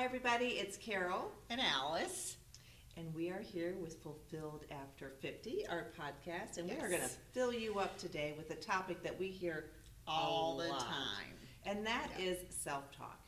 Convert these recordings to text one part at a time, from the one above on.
Hi, everybody. It's Karol, and Alice. and we are here with Fulfilled After 50, our podcast, and we are going to fill you up today with a topic that we hear All the lot, time. and that Yeah. is self talk.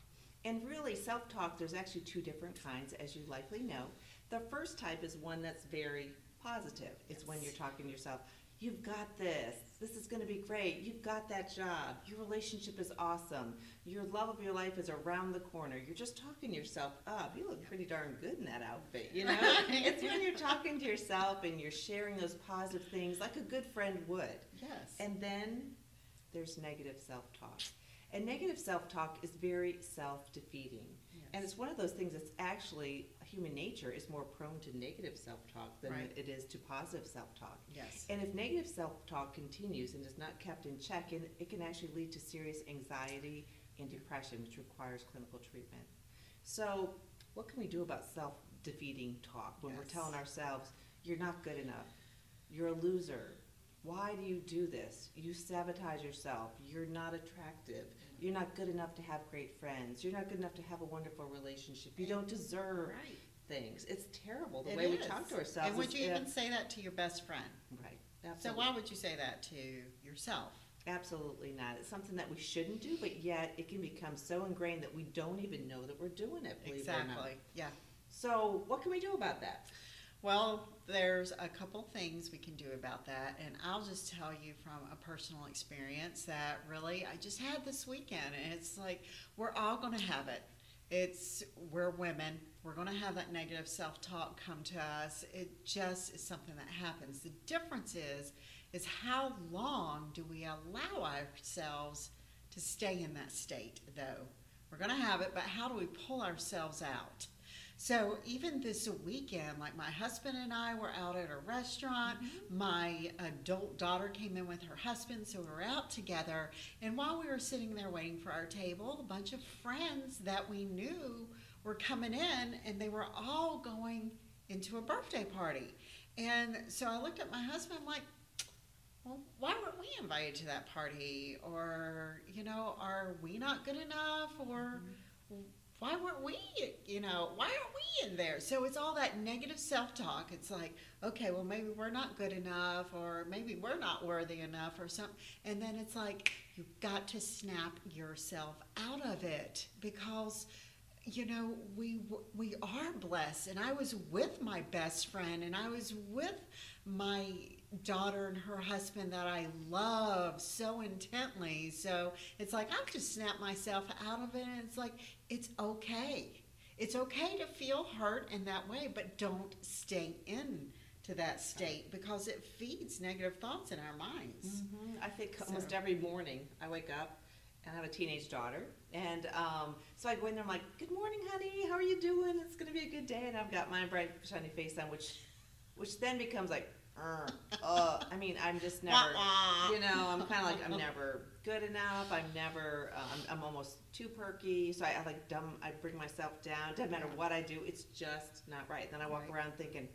And really, self talk, there's actually two different kinds, as you likely know. The first type is one that's very positive. It's when you're talking to yourself, You've got this. This is going to be great. You've got that job. Your relationship is awesome. Your love of your life is around the corner. You're just talking yourself up. You look pretty darn good in that outfit, you know? It's when you're talking to yourself and you're sharing those positive things like a good friend would. Yes. And then there's negative self talk. And negative self talk is very self defeating. And it's one of those things that's actually human nature is more prone to negative self talk than Right. it is to positive self talk. yes. And if negative self talk continues and is not kept in check, it, it can actually lead to serious anxiety and depression, which requires clinical treatment. So, what can we do about self defeating talk when we're telling ourselves, you're not good enough, you're a loser, why do you do this? You sabotage yourself, you're not attractive, you're not good enough to have great friends, you're not good enough to have a wonderful relationship, you don't deserve Right. Things. It's terrible the It way we is. talk to ourselves. And would you if- even say that to your best friend? Right. So Absolutely. why would you say that to yourself? Absolutely not. It's something that we shouldn't do, but yet it can become so ingrained that we don't even know that we're doing it. Believe it or not. Exactly. Yeah. So, what can we do about that? Well, there's a couple things we can do about that, and I'll just tell you from a personal experience that really I just had this weekend, and it's like we're all going to have it. It's we're women. We're going to have that negative self-talk come to us. It just is something that happens. The difference is is how long do we allow ourselves to stay in that state though? We're going to have it, but how do we pull ourselves out? So even this weekend, like my husband and I were out at a restaurant. Mm-hmm. My adult daughter came in with her husband, so we were out together. And while we were sitting there waiting for our table, a bunch of friends that we knew were coming in, and they were all going into a birthday party. And so I looked at my husband, I'm like, well, why weren't we invited to that party? Or, you know, are we not good enough? Or mm-hmm. Why weren't we, you know, why aren't we in there? So it's all that negative self talk. It's like, okay, well, maybe we're not good enough, or maybe we're not worthy enough, or something. And then it's like, you've got to snap yourself out of it because you know we we are blessed. And i was with my best friend and i was with my daughter and her husband that i love so intently. So it's like i've just snapped myself out of it and it's like it's okay. It's okay to feel hurt in that way but don't stay in to that state because it feeds negative thoughts in our minds. Hmm I think almost every morning I wake up and I have a teenage daughter. And um, so I go in there, I'm like, Good morning, honey. How are you doing? It's going to be a good day. And I've got my bright, shiny face on, which, which then becomes like, "Ugh, uh, I mean, I'm just never. you know, I'm kind of like I'm never good enough. I'm never. Uh, I'm, I'm almost too perky. So I, I like dumb. I bring myself down. Doesn't matter what I do. It's just not right. Then I walk Right. around thinking,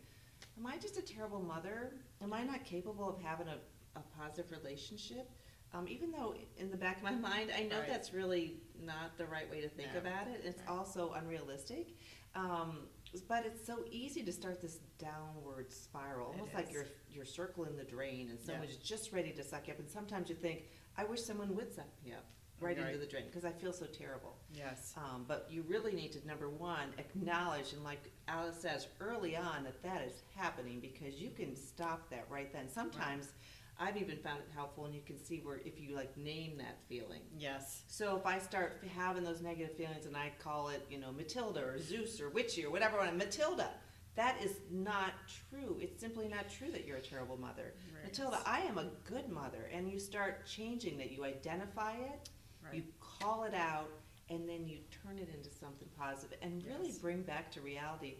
Am I just a terrible mother? Am I not capable of having a, a positive relationship? Um, even though in the back of my mind, I know Right. that's really not the right way to think No. about it. It's Right. also unrealistic. Um, but it's so easy to start this downward spiral, It almost like is. you're you're circling the drain, and Yeah. someone's just ready to suck you up. And sometimes you think, I wish someone would suck me up right, Right. into the drain because I feel so terrible. yes Um, but you really need to number one acknowledge and like Alice says early on that that is happening because you can stop that right then. Sometimes I've even found it helpful, and you can see where if you like name that feeling. yes So if I start having those negative feelings and I call it, you know, Matilda or Zeus or Witchy or whatever, and Matilda, that is not true. It's simply not true that you're a terrible mother. Right. Matilda, I am a good mother. And you start changing that. You identify it, right you call it out, and then you turn it into something positive and really Yes. bring back to reality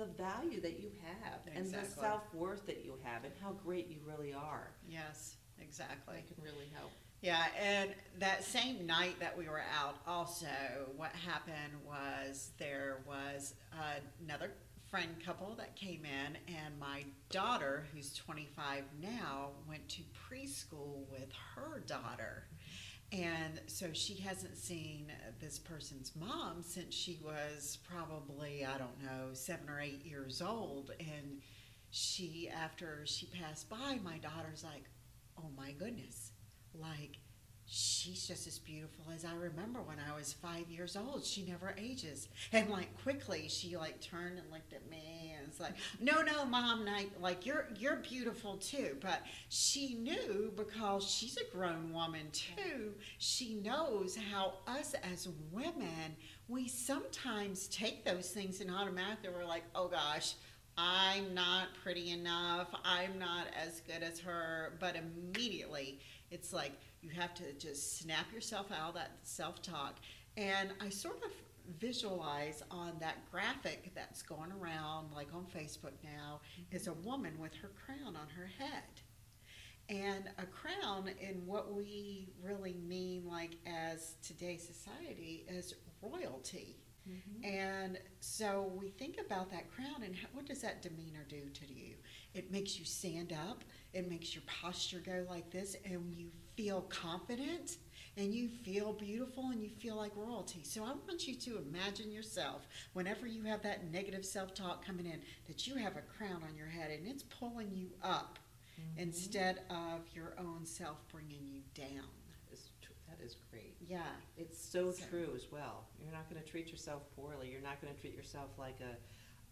the value that you have and the self worth that you have and how great you really are. yes exactly That can really help. Yeah, and that same night that we were out, also, what happened was there was another friend couple that came in, and my daughter, who's 25 now, went to preschool with her daughter. And so she hasn't seen this person's mom since she was probably, I don't know, seven or eight years old. And she, after she passed by, my daughter's like, oh my goodness, like, she's just as beautiful as I remember when I was five years old. She never ages. And like quickly she like turned and looked at me and was like, No, no, mom, like, like you're you're beautiful too. But she knew because she's a grown woman too, she knows how us as women, we sometimes take those things and automatically we're like, Oh gosh, I'm not pretty enough. I'm not as good as her. But immediately it's like you have to just snap yourself out of that self talk. And I sort of visualize on that graphic that's going around, like on Facebook now, is a woman with her crown on her head. And a crown, in what we really mean, like as today's society, is royalty. Mm-hmm. And so we think about that crown and what does that demeanor do to you? It makes you stand up, it makes your posture go like this, and you feel confident and you feel beautiful and you feel like royalty. So I want you to imagine yourself whenever you have that negative self talk coming in that you have a crown on your head and it's pulling you up Mhm. instead of your own self bringing you down. That is That is great. Yeah. It's so So- true as well. You're not going to treat yourself poorly. You're not going to treat yourself like a,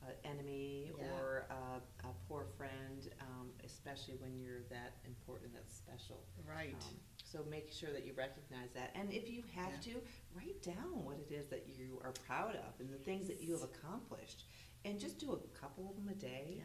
a enemy Yeah. or a, a poor friend, um, especially when you're that important, that special. Right. Um, so make sure that you recognize that, and if you have to, write down what it is that you are proud of and the things that you have accomplished, and just do a couple of them a day.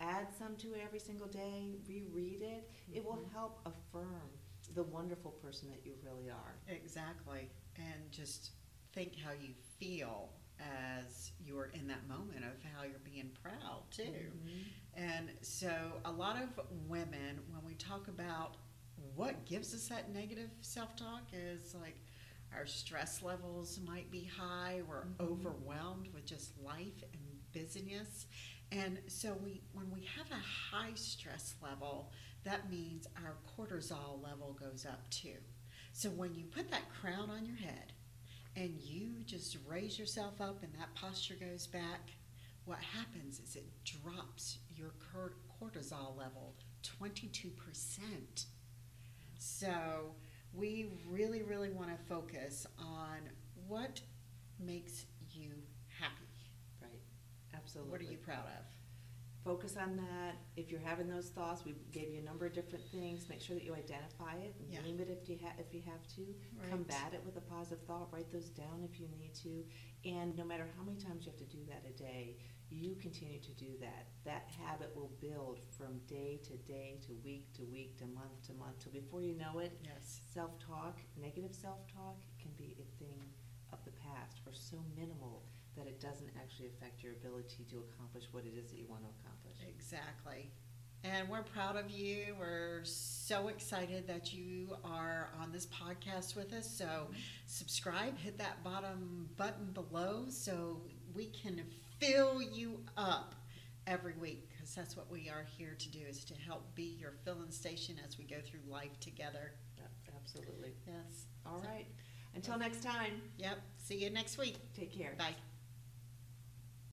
Add some to it every single day. Reread it. It will Mhm. help affirm the wonderful person that you really are. Exactly. And just think how you feel as you're in that moment of how you're being proud too. Mhm. And so a lot of women, when we talk about what gives us that negative self-talk is like our stress levels might be high, we're Mhm. overwhelmed with just life and busyness. And so we when we have a high stress level, that means our cortisol level goes up too. So when you put that crown on your head and you just raise yourself up and that posture goes back, what happens is it drops your cortisol level 22%. So we really, really want to focus on what makes you happy. Right. Absolutely. What are you proud of? Focus on that. If you're having those thoughts, we gave you a number of different things. Make sure that you identify it Yeah. name it if you have if you have to. Combat it with a positive thought. Write those down if you need to. And no matter how many times you have to do that a day, you continue to do that. That habit will build from day to day to week to week to month to month till before you know it, Yes. self talk, negative self talk can be a thing of the past for so it doesn't actually affect your ability to accomplish what it is that you want to accomplish. Exactly. And we're proud of you. We're so excited that you are on this podcast with us. So, subscribe, hit that bottom button below so we can fill you up every week because that's what we are here to do is to help be your filling station as we go through life together. Yep, Absolutely. Yes. All right. Until next time, Yep. See you next week. take care. Bye.